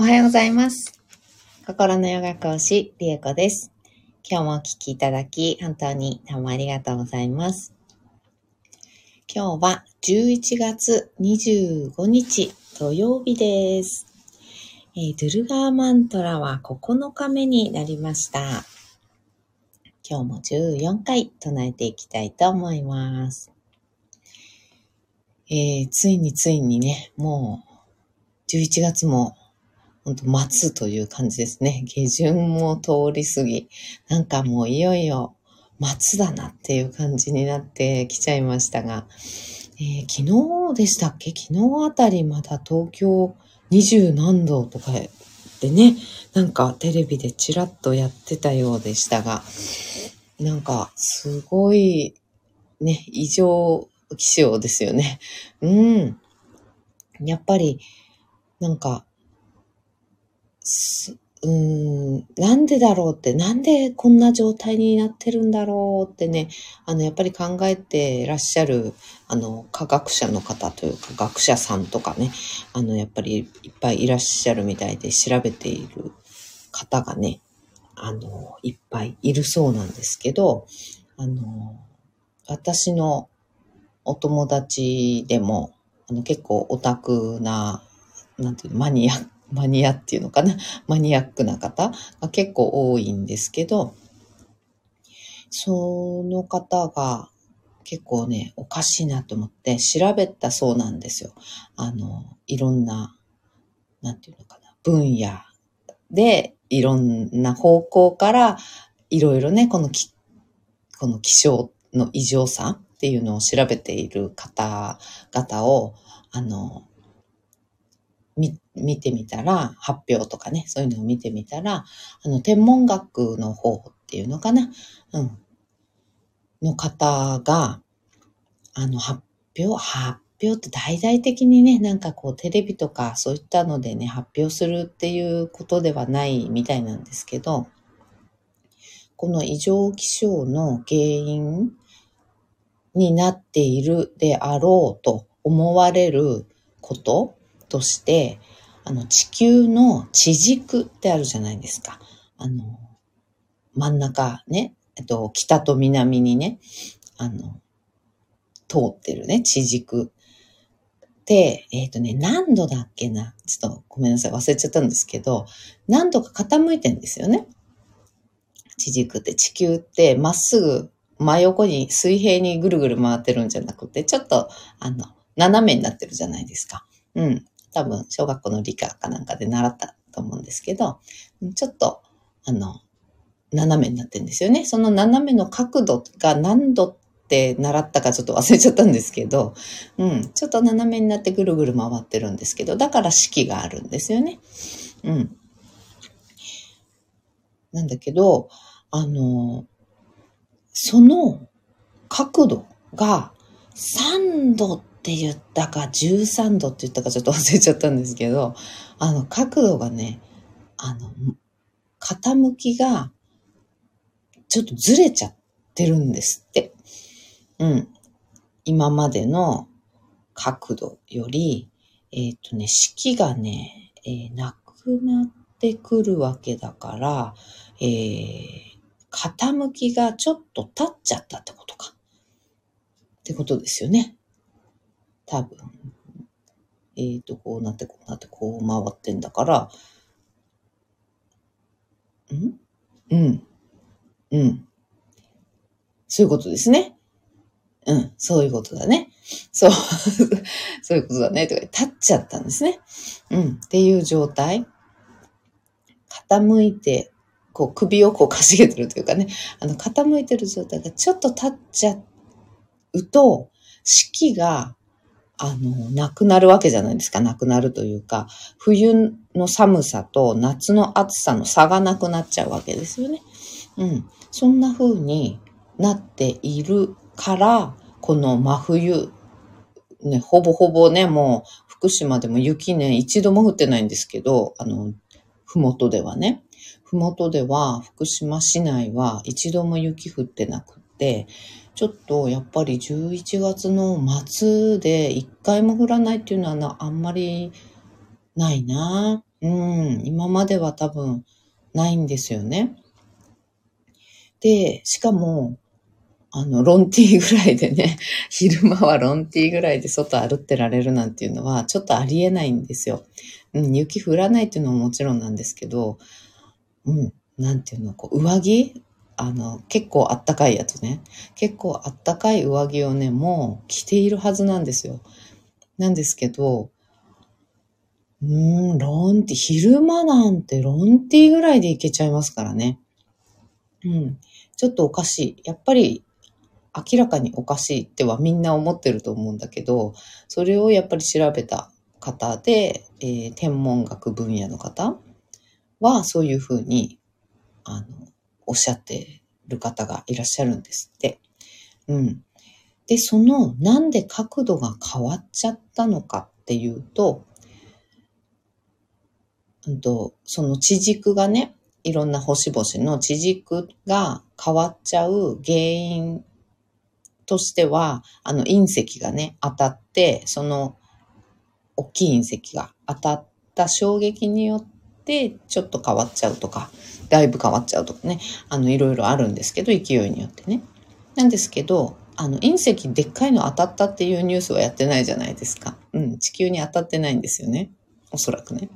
おはようございます。心のヨガ講師、リエコです。今日もお聞きいただき、本当にどうもありがとうございます。今日は11月25日土曜日です。えードゥルガーマントラは9日目になりました。今日も14回唱えていきたいと思います。えーついについにね、もう11月も本当末という感じですね。下旬も通り過ぎ、なんかもういよいよ末だなっていう感じになってきちゃいましたが、えー昨日でしたっけ？昨日あたりまだ東京20何度とかでね、なんかテレビでチラッとやってたようでしたが、なんかすごいね、異常気象ですよね。うん。やっぱり、なんか、うん、なんでだろうって、なんでこんな状態になってるんだろうってね、あの、やっぱり考えてらっしゃる、あの、科学者の方というか、学者さんとかね、あの、やっぱりいっぱいいらっしゃるみたいで調べている方がね、あの、いっぱいいるそうなんですけど、あの、私のお友達でも、あの、結構オタクな、なんていうの、マニアッ、マニアっていうのかな、マニアックな方が結構多いんですけど、その方が結構ね、おかしいなと思って調べたそうなんですよ。あの、いろんな、なんていうのかな、分野で、いろんな方向から、いろいろね、このき、この気象の異常さっていうのを調べている方々を、あの、見てみたら、発表とかね、そういうのを見てみたら、あの、天文学の方っていうのかな、うん、の方が、あの、発表、発表って大々的にね、なんかこう、テレビとかそういったのでね、発表するっていうことではないみたいなんですけど、この異常気象の原因になっているであろうと思われることとして、あの、地球の地軸ってあるじゃないですか。あの、真ん中ね、えっと、北と南にね、あの、通ってるね、地軸。で、えっ、とね、何度だっけなちょっとごめんなさい、忘れちゃったんですけど、何度か傾いてんですよね。地軸って、地球ってまっすぐ真横に水平にぐるぐる回ってるんじゃなくて、ちょっと、あの、斜めになってるじゃないですか。うん。多分、小学校の理科かなんかで習ったと思うんですけど、ちょっと、あの、斜めになってるんですよね。その斜めの角度が何度って習ったかちょっと忘れちゃったんですけど、うん。ちょっと斜めになってぐるぐる回ってるんですけど、だから四季があるんですよね。うん。なんだけど、あの、その角度が3度っって言ったか13度って言ったかちょっと忘れちゃったんですけど、あの角度がね、あの、傾きがちょっとずれちゃってるんですって。うん。今までの角度より、えっ、とね、式がね、えーなくなってくるわけだから、えー傾きがちょっと立っちゃったってことか。ってことですよね。多分。えっ、と、こうなって、こうなって、こう回ってんだから、ん？うん。うん。そういうことですね。うん。そういうことだね。そう。そういうことだね。とか、立っちゃったんですね。うん。っていう状態。傾いて、こう首をこうかしげてるというかね、あの傾いてる状態がちょっと立っちゃうと、四季が、あの、なくなるわけじゃないですか。なくなるというか、冬の寒さと夏の暑さの差がなくなっちゃうわけですよね。うん。そんな風になっているから、この真冬、ね、ほぼほぼね、もう福島でも雪ね、一度も降ってないんですけど、あの、ふもとではね。ふもとでは、福島市内は一度も雪降ってなくって、ちょっとやっぱり11月の末で一回も降らないっていうのはあんまりないなうん、今までは多分ないんですよね。で、しかも、あの、ロンティーぐらいでね、昼間はロンティーぐらいで外歩ってられるなんていうのは、ちょっとありえないんですよ。うん、雪降らないっていうのももちろんなんですけど、うん、なんていうの、こう、上着あの、結構あったかいやつね。結構あったかい上着をね、もう着ているはずなんですよ。なんですけど、うーん、ロンティ、昼間なんてロンティぐらいでいけちゃいますからね。うん。ちょっとおかしい。やっぱり明らかにおかしいってはみんな思ってると思うんだけど、それをやっぱり調べた方で、えー、天文学分野の方はそういうふうに、あの、おっしゃってる方がいらっしゃるんですって。うん。で、その、なんで角度が変わっちゃったのかっていうと、うんと、その地軸がね、いろんな星々の地軸が変わっちゃう原因としては、あの隕石がね、当たって、その大きい隕石が当たった衝撃によって、ちょっと変わっちゃうとか、だいぶ変わっちゃうとかね、あの、いろいろあるんですけど、勢いによってね。なんですけど、あの、隕石でっかいの当たったっていうニュースはやってないじゃないですか。うん、地球に当たってないんですよね。おそらくね。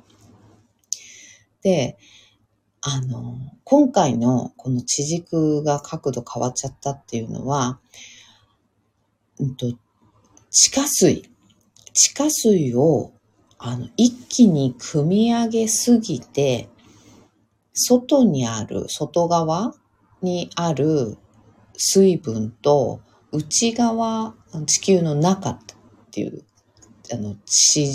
で、あの、今回のこの地軸が角度変わっちゃったっていうのは、うんと、地下水、地下水をあの一気に汲み上げすぎて、外にある、外側にある水分と内側、地球の中っていう、あの、地、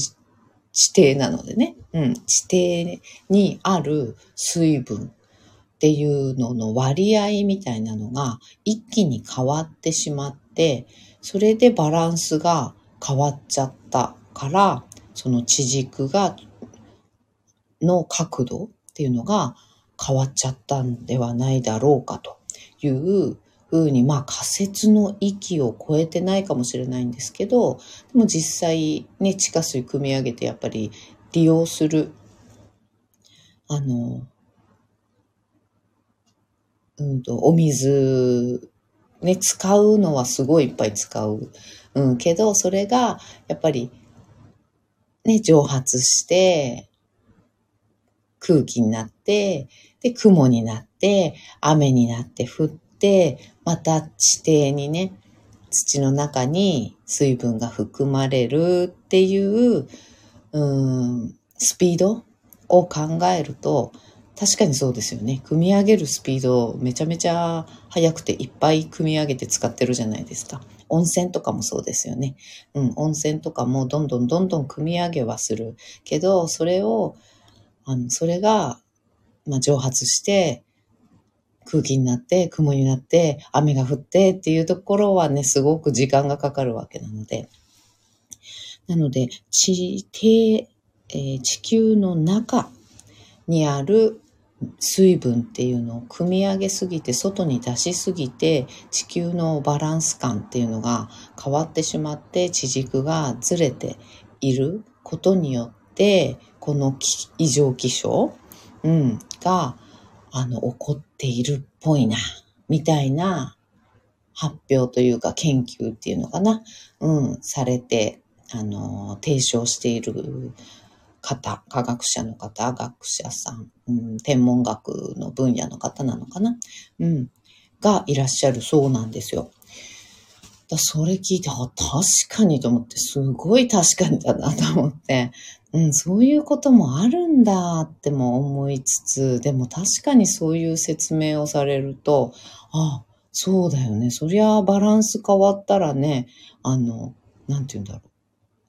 地底なのでね、うん、地底にある水分っていうのの割合みたいなのが一気に変わってしまって、それでバランスが変わっちゃったから、その地軸が、の角度っていうのが変わっちゃったんではないだろうかというふうに、まあ仮説の域を超えてないかもしれないんですけど、でも実際ね、地下水汲み上げてやっぱり利用する、あの、うんと、お水、ね、使うのはすごいいっぱい使う。うん、けど、それが、やっぱり、ね、蒸発して、空気になって、で、雲になって、雨になって降って、また地底にね、土の中に水分が含まれるっていう、うん、スピードを考えると、確かにそうですよね。組み上げるスピードめちゃめちゃ速くていっぱい組み上げて使ってるじゃないですか。温泉とかもそうですよね。うん、温泉とかもどんどんどんどん組み上げはする。けど、それを、あの、それがまあ、蒸発して、空気になって、雲になって、雨が降ってっていうところはね、すごく時間がかかるわけなので。なので、地底、えー、地球の中にある水分っていうのを組み上げすぎて、外に出しすぎて、地球のバランス感っていうのが変わってしまって、地軸がずれていることによって、この異常気象うん、が、あの、起こっているっぽいな、みたいな発表というか研究っていうのかな、うん、されて、あの、提唱している方、科学者の方、学者さん、うん、天文学の分野の方なのかな、うん、がいらっしゃるそうなんですよ。だそれ聞いて、あ、確かにと思って、すごい確かにだなと思って、うん、そういうこともあるんだっても思いつつ、でも確かにそういう説明をされると、あ、そうだよね。そりゃバランス変わったらね、あの、なんて言うんだろう。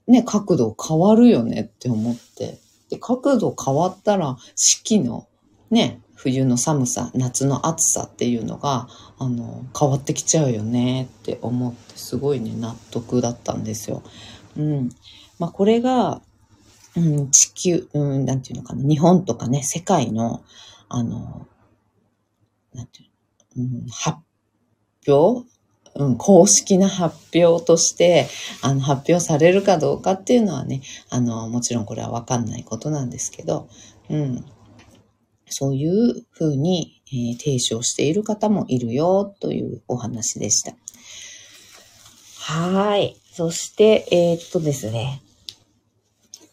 ね、角度変わるよねって思って。で、角度変わったら四季のね、冬の寒さ、夏の暑さっていうのが、あの、変わってきちゃうよねって思って、すごいね、納得だったんですよ。うん。まあ、これが、うん、地球、うん、なんていうのかな、日本とかね、世界の、あの、なんていうの、うん、発表うん、公式な発表として、あの、発表されるかどうかっていうのはね、あの、もちろんこれはわかんないことなんですけど、うん。そういうふうに、えー、提唱している方もいるよというお話でした。はい。そして、えー、っとですね。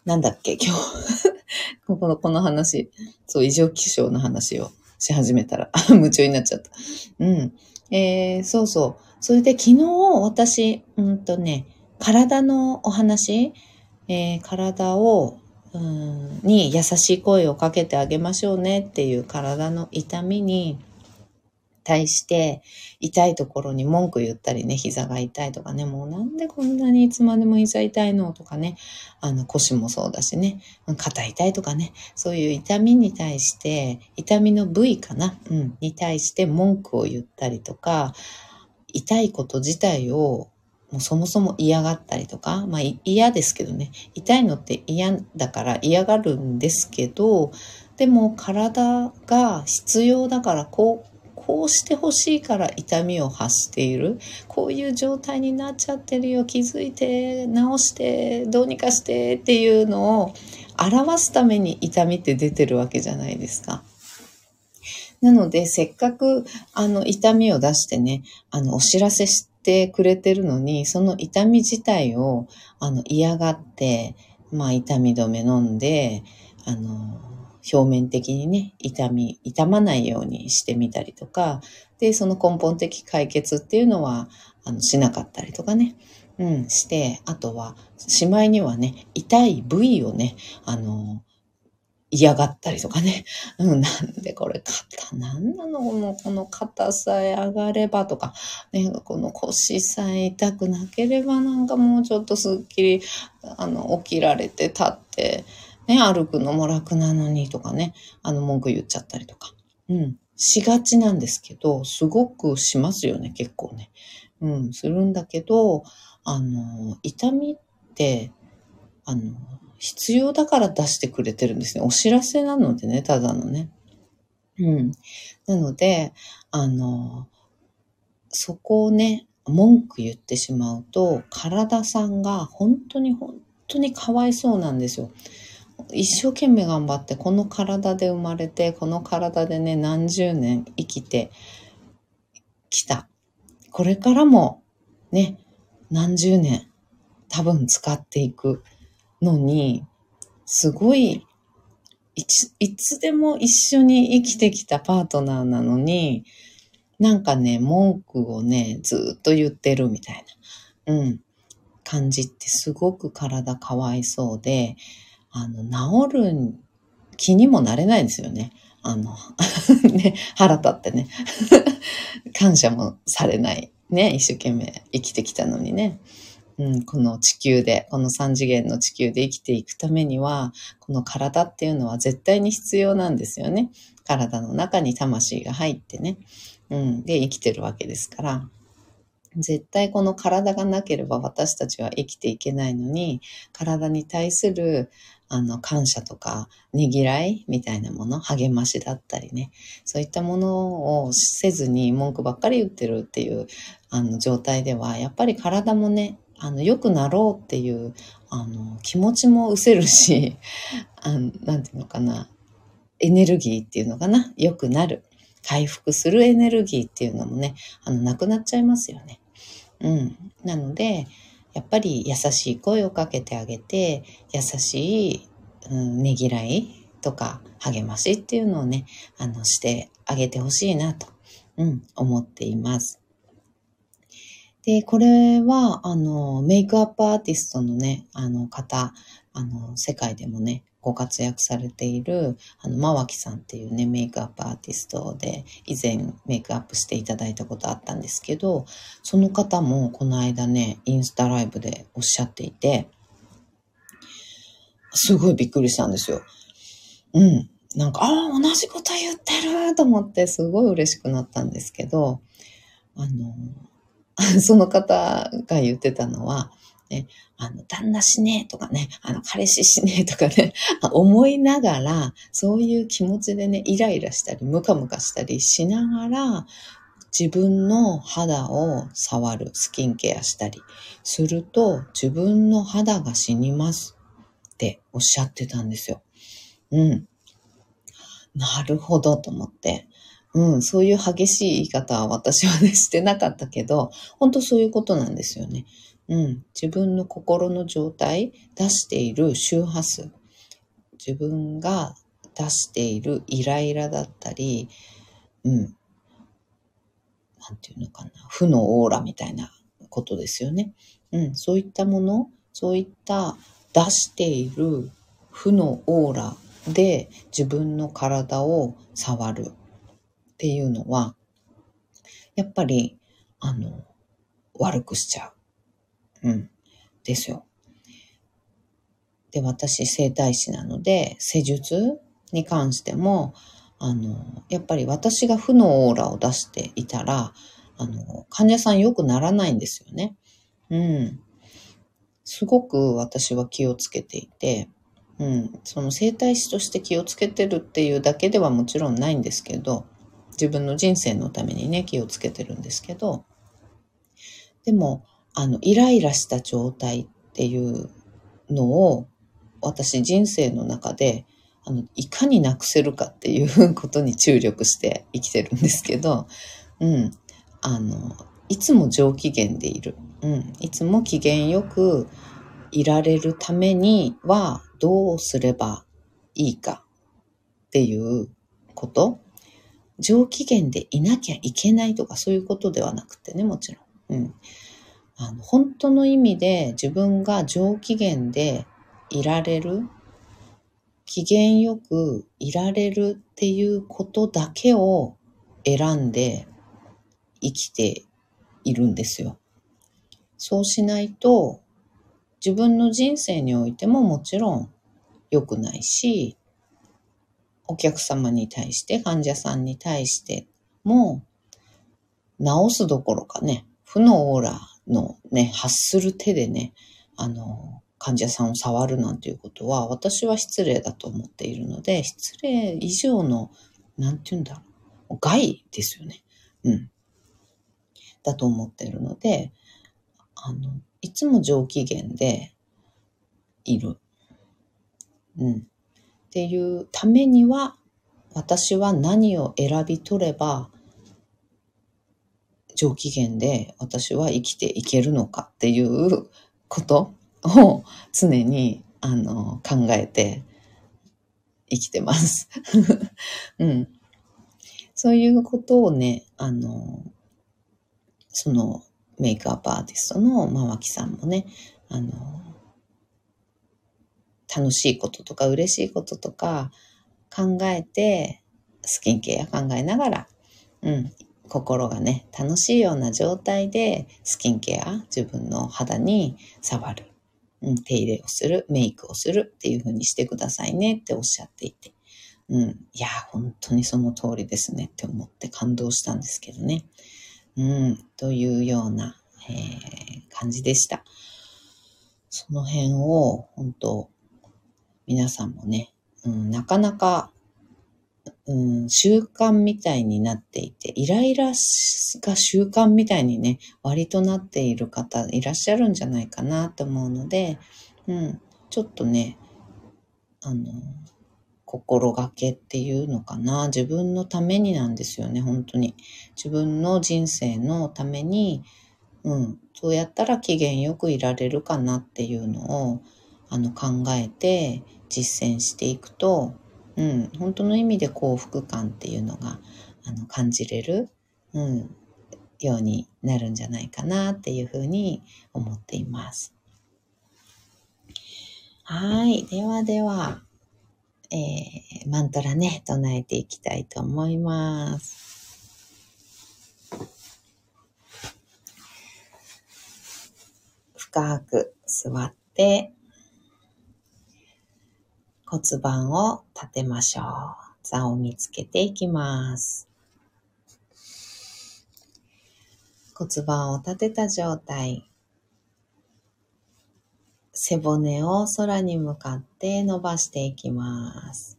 なんだっけ、今日こ この、この話、そう、異常気象の話をし始めたら夢中になっちゃった。うん。えー、そうそう。それで昨日私、うんとね、体のお話、えー、体を、うん、に優しい声をかけてあげましょうねっていう体の痛みに対して痛いところに文句言ったりね、膝が痛いとかね、もうなんでこんなにいつまでも膝痛いのとかね、あの腰もそうだしね、肩痛いとかね、そういう痛みに対して、痛みの部位かな、うん、に対して文句を言ったりとか、痛いこと自体をもうそもそも嫌がったりとか、まあ嫌ですけどね、痛いのって嫌だから嫌がるんですけど、でも体が必要だからこう、こうしてほしいから痛みを発している。こういう状態になっちゃってるよ。気づいて、直して、どうにかしてっていうのを表すために痛みって出てるわけじゃないですか。なので、せっかく、あの、痛みを出してね、あの、お知らせしてくれてるのに、その痛み自体を、あの、嫌がって、まあ、痛み止め飲んで、あの、表面的にね、痛み、痛まないようにしてみたりとか、で、その根本的解決っていうのは、あの、しなかったりとかね、うん、して、あとは、しまいにはね、痛い部位をね、あの、嫌がったりとかね。うん、なんでこれ肩、なんなのこの、この肩さえ上がればとか、ね、この腰さえ痛くなければなんかもうちょっとすっきり、あの、起きられて立って、ね、歩くのも楽なのにとかね、あの、文句言っちゃったりとか。うん。しがちなんですけど、すごくしますよね、結構ね。うん、するんだけど、あの、痛みって、あの、必要だから出してくれてるんですね。お知らせなのでね、ただのね。うん。なので、あの、そこをね、文句言ってしまうと、体さんが本当に本当にかわいそうなんですよ。一生懸命頑張って、この体で生まれて、この体でね、何十年生きてきた。これからもね、何十年多分使っていく。のに、すごいいつ、いつでも一緒に生きてきたパートナーなのに、なんかね、文句をね、ずっと言ってるみたいな、うん、感じってすごく体かわいそうで、あの、治る気にもなれないんですよね。あの、ね、腹立ってね。感謝もされない。ね、一生懸命生きてきたのにね。うん、この地球で、この三次元の地球で生きていくためには、この体っていうのは絶対に必要なんですよね。体の中に魂が入ってね。うん、で、生きてるわけですから。絶対この体がなければ私たちは生きていけないのに、体に対するあの感謝とかねぎらいみたいなもの、励ましだったりね、そういったものをせずに文句ばっかり言ってるっていうあの状態では、やっぱり体もね、あの、良くなろうっていう、あの、気持ちも失せるし、あのなんていうのかな、エネルギーっていうのかな、良くなる。回復するエネルギーっていうのもね、あの、なくなっちゃいますよね。うん。なので、やっぱり優しい声をかけてあげて、優しい、うん、ねぎらいとか励ましっていうのをね、あの、してあげてほしいなと、うん、思っています。で、これは、あの、メイクアップアーティストのね、あの方、あの、世界でもね、ご活躍されている、あの、まわきさんっていうね、メイクアップアーティストで、以前メイクアップしていただいたことあったんですけど、その方もこの間ね、インスタライブでおっしゃっていて、すごいびっくりしたんですよ。うん。なんか、ああ、同じこと言ってると思って、すごい嬉しくなったんですけど、あの、その方が言ってたのは、ね、あの、旦那しねえとかね、あの、彼氏しねえとかね、思いながら、そういう気持ちでね、イライラしたり、ムカムカしたりしながら、自分の肌を触る、スキンケアしたりすると自分の肌が死にますっておっしゃってたんですよ。うん。なるほどと思って。うん、そういう激しい言い方は私はね、してなかったけど、本当そういうことなんですよね。うん、自分の心の状態、出している周波数、自分が出しているイライラだったり、うん、なんていうのかな、負のオーラみたいなことですよね。うん、そういったもの、そういった出している負のオーラで自分の体を触るっていうのは、やっぱり、あの、悪くしちゃう。うん。ですよ。で、私、整体師なので、施術に関しても、あの、やっぱり私が負のオーラを出していたら、あの、患者さん良くならないんですよね。うん。すごく私は気をつけていて、うん、その整体師として気をつけてるっていうだけではもちろんないんですけど、自分の人生のためにね、気をつけてるんですけど、でも、あの、イライラした状態っていうのを、私人生の中で、あの、いかになくせるかっていうことに注力して生きてるんですけど、うん、あの、いつも上機嫌でいる。うん、いつも機嫌よくいられるためにはどうすればいいかっていうこと。上機嫌でいなきゃいけないとかそういうことではなくてね、もちろん。うん。あの、本当の意味で自分が上機嫌でいられる、機嫌よくいられるっていうことだけを選んで生きているんですよ。そうしないと自分の人生においてももちろん良くないし、お客様に対して、患者さんに対しても、治すどころかね、負のオーラのね、発する手でね、あの、患者さんを触るなんていうことは、私は失礼だと思っているので、失礼以上の、なんて言うんだろう、害ですよね。うん。だと思っているので、あの、いつも上機嫌でいる。うん。っていうためには、私は何を選び取れば、上機嫌で私は生きていけるのかっていうことを常にあの考えて生きてます。うん。そういうことをね、あの、そのメイクアップアーティストのまわきさんもね、あの、楽しいこととか嬉しいこととか考えて、スキンケア考えながら、うん、心がね、楽しいような状態でスキンケア、自分の肌に触る、うん、手入れをする、メイクをするっていう風にしてくださいねっておっしゃっていて、うん、いや、本当にその通りですねって思って感動したんですけどね。うん、というような、えー、感じでした。その辺を、本当皆さんもね、うん、なかなか、うん、習慣みたいになっていて、イライラが習慣みたいにね、割となっている方いらっしゃるんじゃないかなと思うので、うん、ちょっとね、あの、心がけっていうのかな。自分のためになんですよね、本当に。自分の人生のために、うん、そうやったら機嫌よくいられるかなっていうのを、あの、考えて、実践していくと、うん、本当の意味で幸福感っていうのが、あの、感じれる、うん、ようになるんじゃないかなっていうふうに思っています。はい。ではでは、えー、マントラね、唱えていきたいと思います。深く座って、骨盤を立てましょう。座を見つけていきます。骨盤を立てた状態。背骨を空に向かって伸ばしていきます。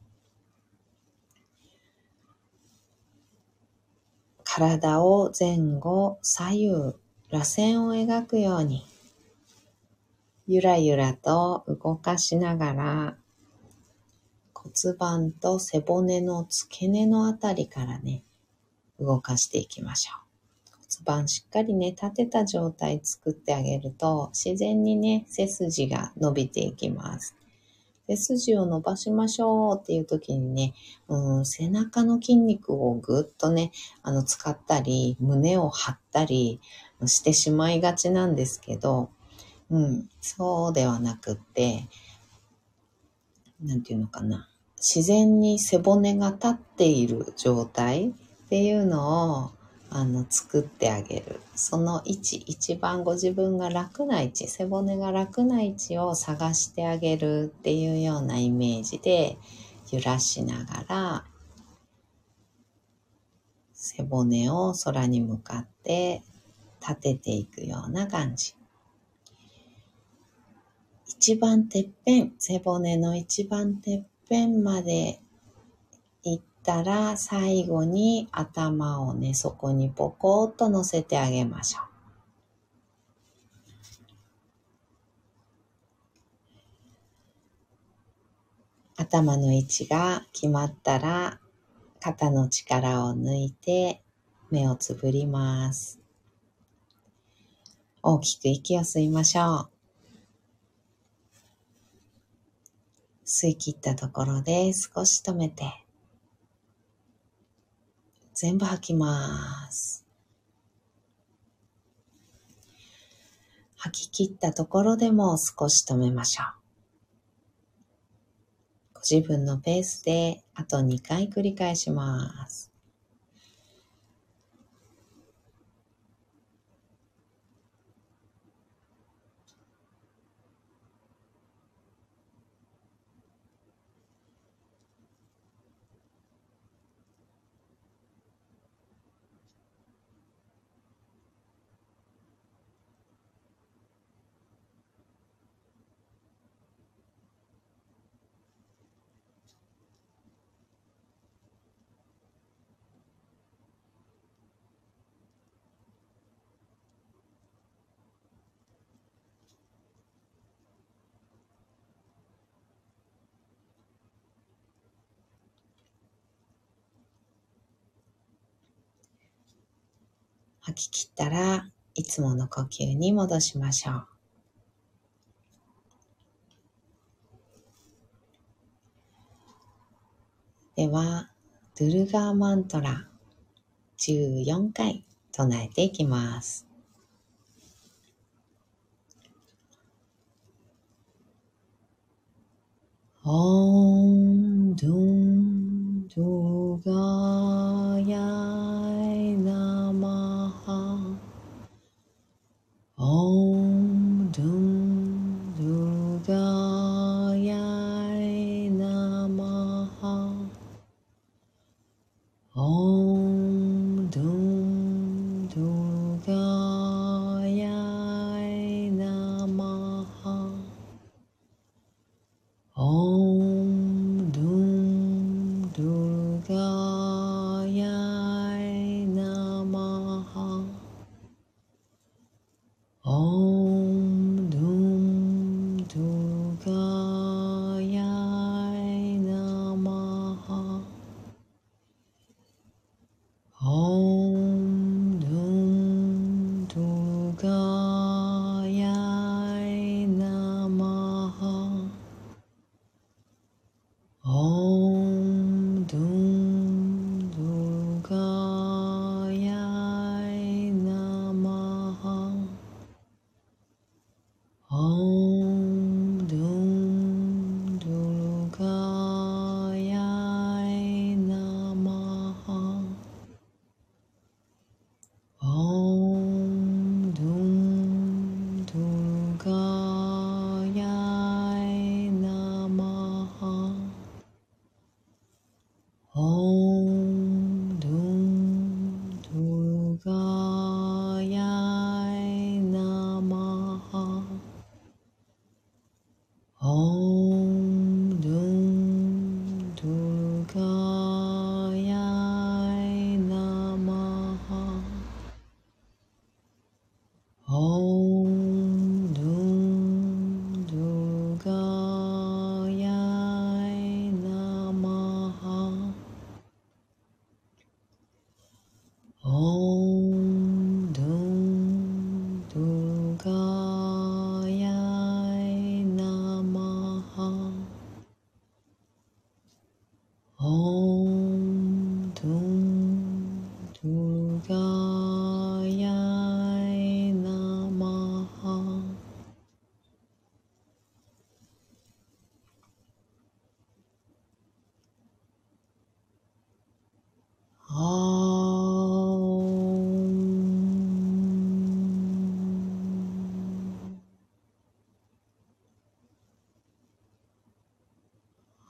体を前後、左右、螺旋を描くように、ゆらゆらと動かしながら、骨盤と背骨の付け根のあたりからね、動かしていきましょう。骨盤しっかりね、立てた状態作ってあげると、自然にね、背筋が伸びていきます。背筋を伸ばしましょうっていう時にね、うん、背中の筋肉をぐっとね、あの、使ったり、胸を張ったりしてしまいがちなんですけど、うん、そうではなくって、なんていうのかな。自然に背骨が立っている状態っていうのをあの作ってあげる。その位置、一番ご自分が楽な位置、背骨が楽な位置を探してあげるっていうようなイメージで揺らしながら背骨を空に向かって立てていくような感じ。一番てっぺん、背骨の一番てっぺんまで行ったら最後に頭をね、そこにポコッと乗せてあげましょう。頭の位置が決まったら肩の力を抜いて目をつぶります。大きく息を吸いましょう。吸い切ったところで少し止めて、全部吐きます。吐き切ったところでも少し止めましょう。ご自分のペースであと2回繰り返します。き切ったらいつもの呼吸に戻しましょう。では、ドゥルガーマントラ14回唱えていきます。オンドゥンドゥガヤイナ哦。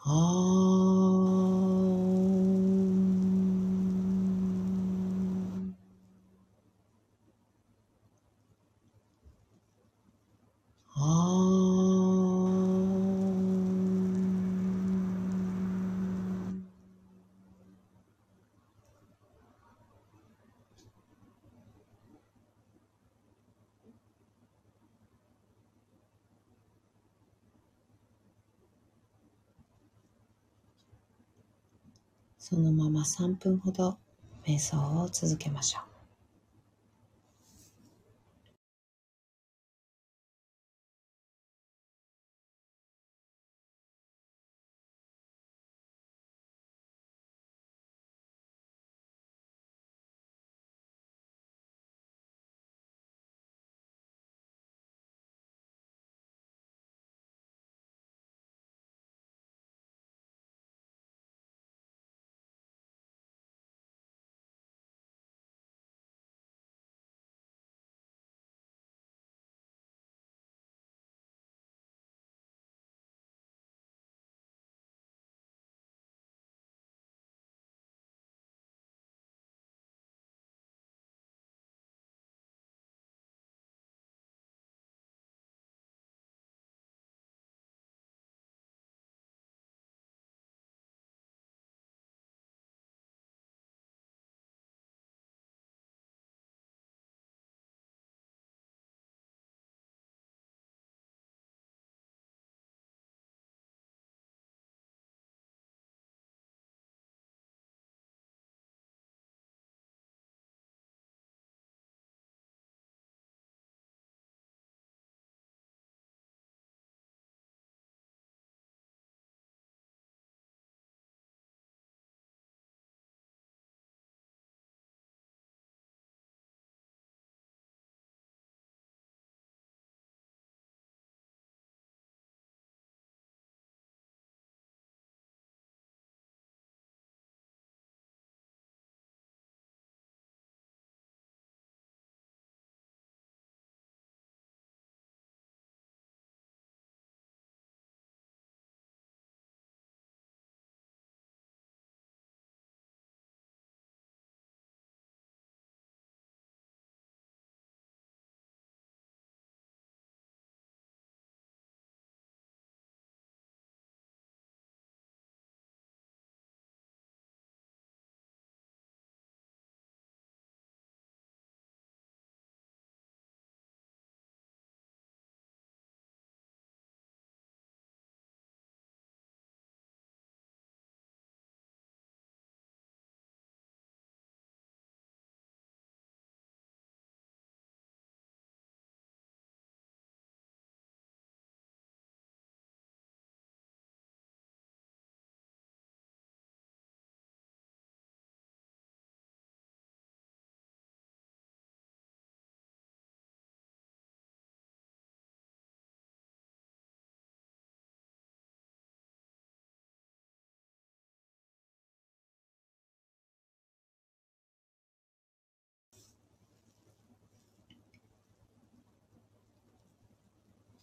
Oh. そのまま3分ほど瞑想を続けましょう。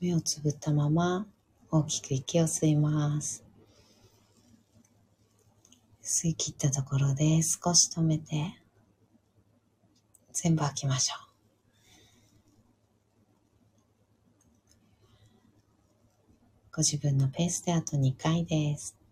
目をつぶったまま大きく息を吸います。吸い切ったところで少し止めて全部吐きましょう。ご自分のペースであと2回です。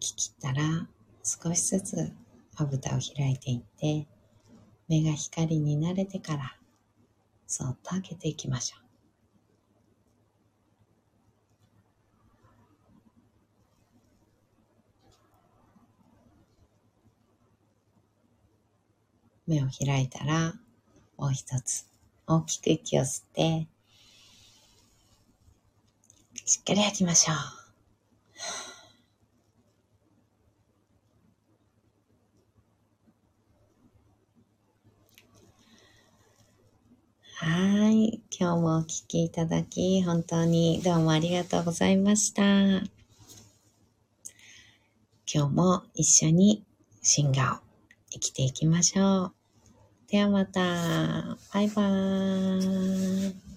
き切ったら、少しずつまぶたを開いていって、目が光に慣れてから、そっと開けていきましょう。目を開いたら、もう一つ大きく息を吸って、しっかり吐きましょう。はい。今日もお聴きいただき、本当にどうもありがとうございました。今日も一緒にシンガを生きていきましょう。ではまた。バイバーイ。